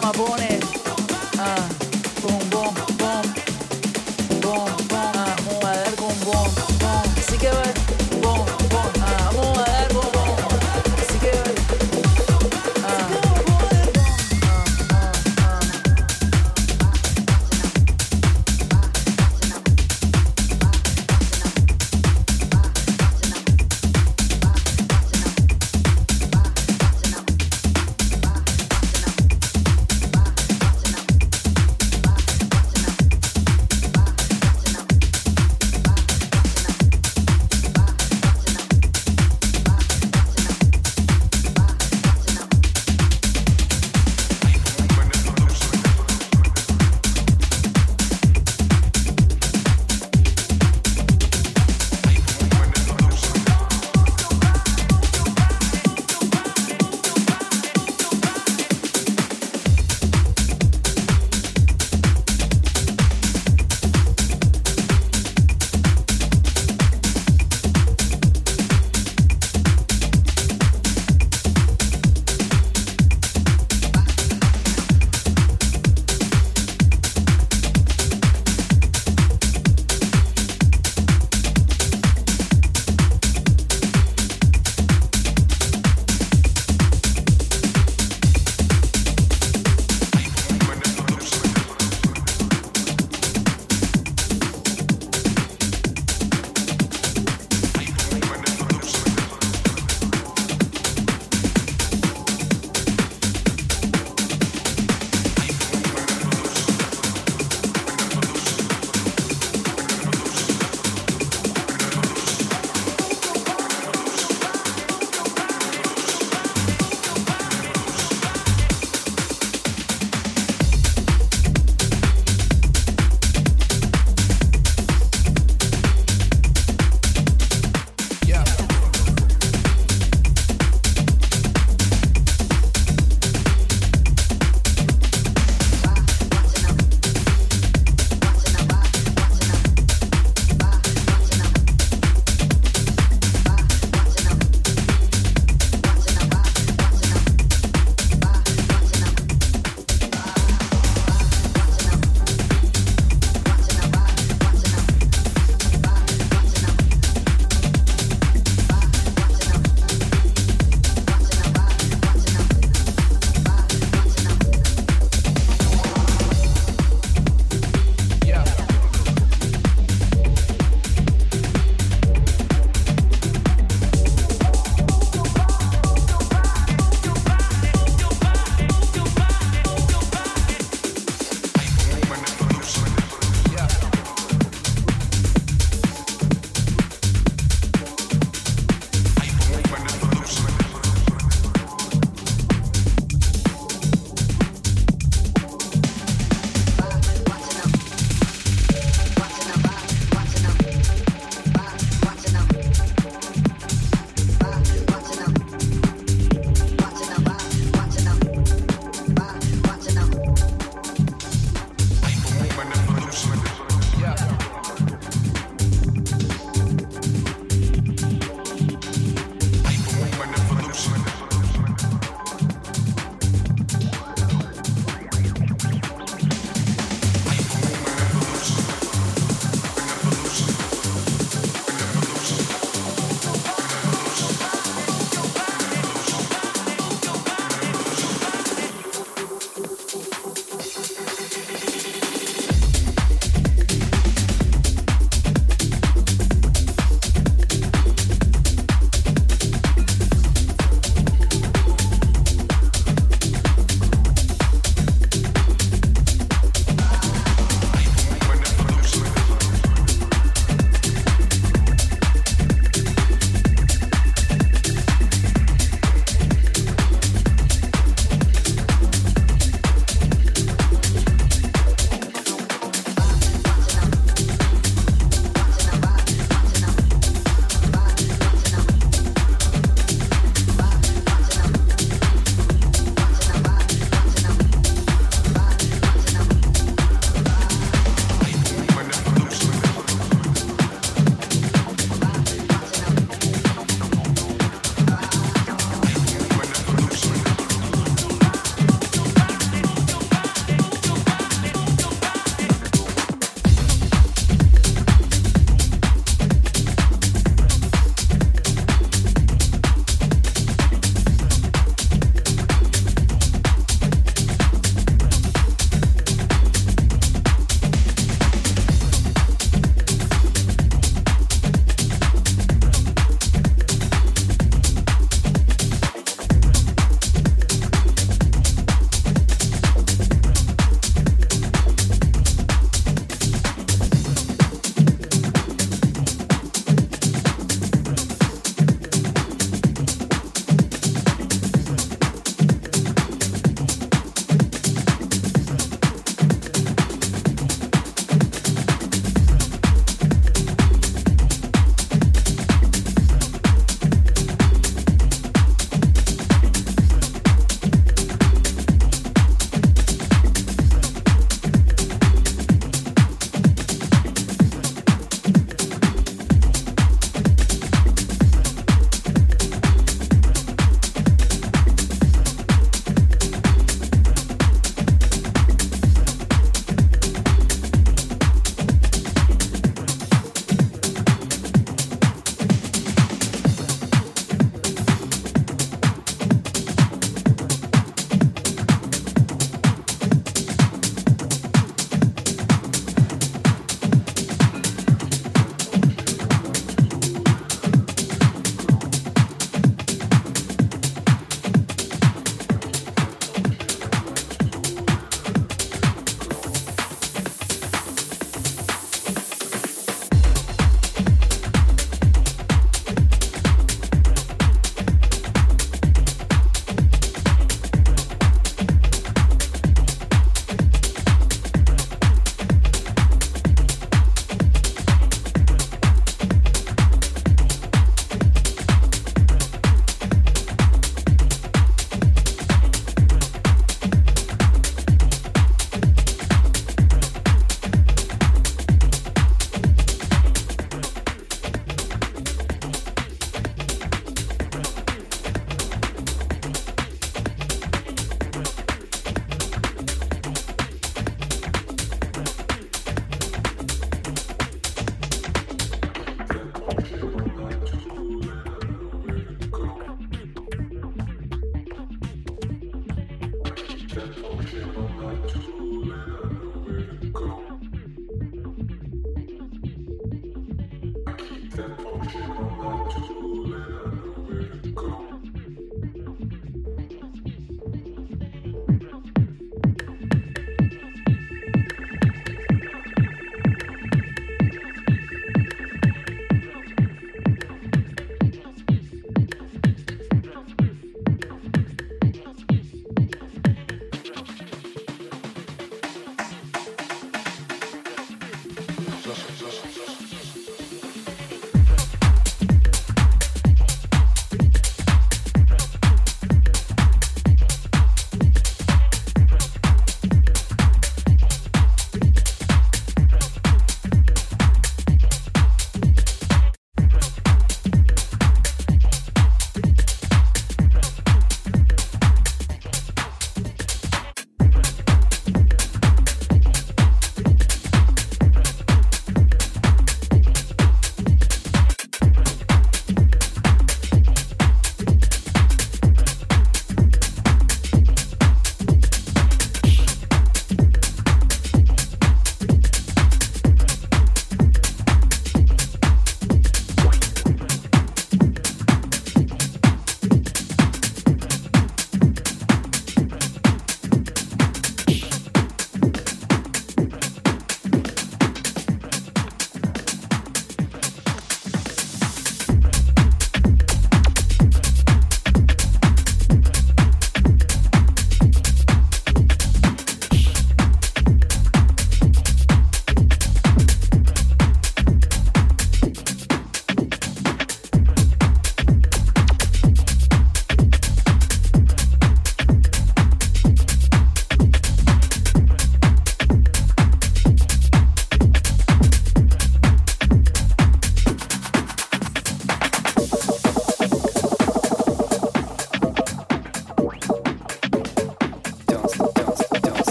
I'm a mamabone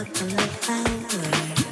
like a flower.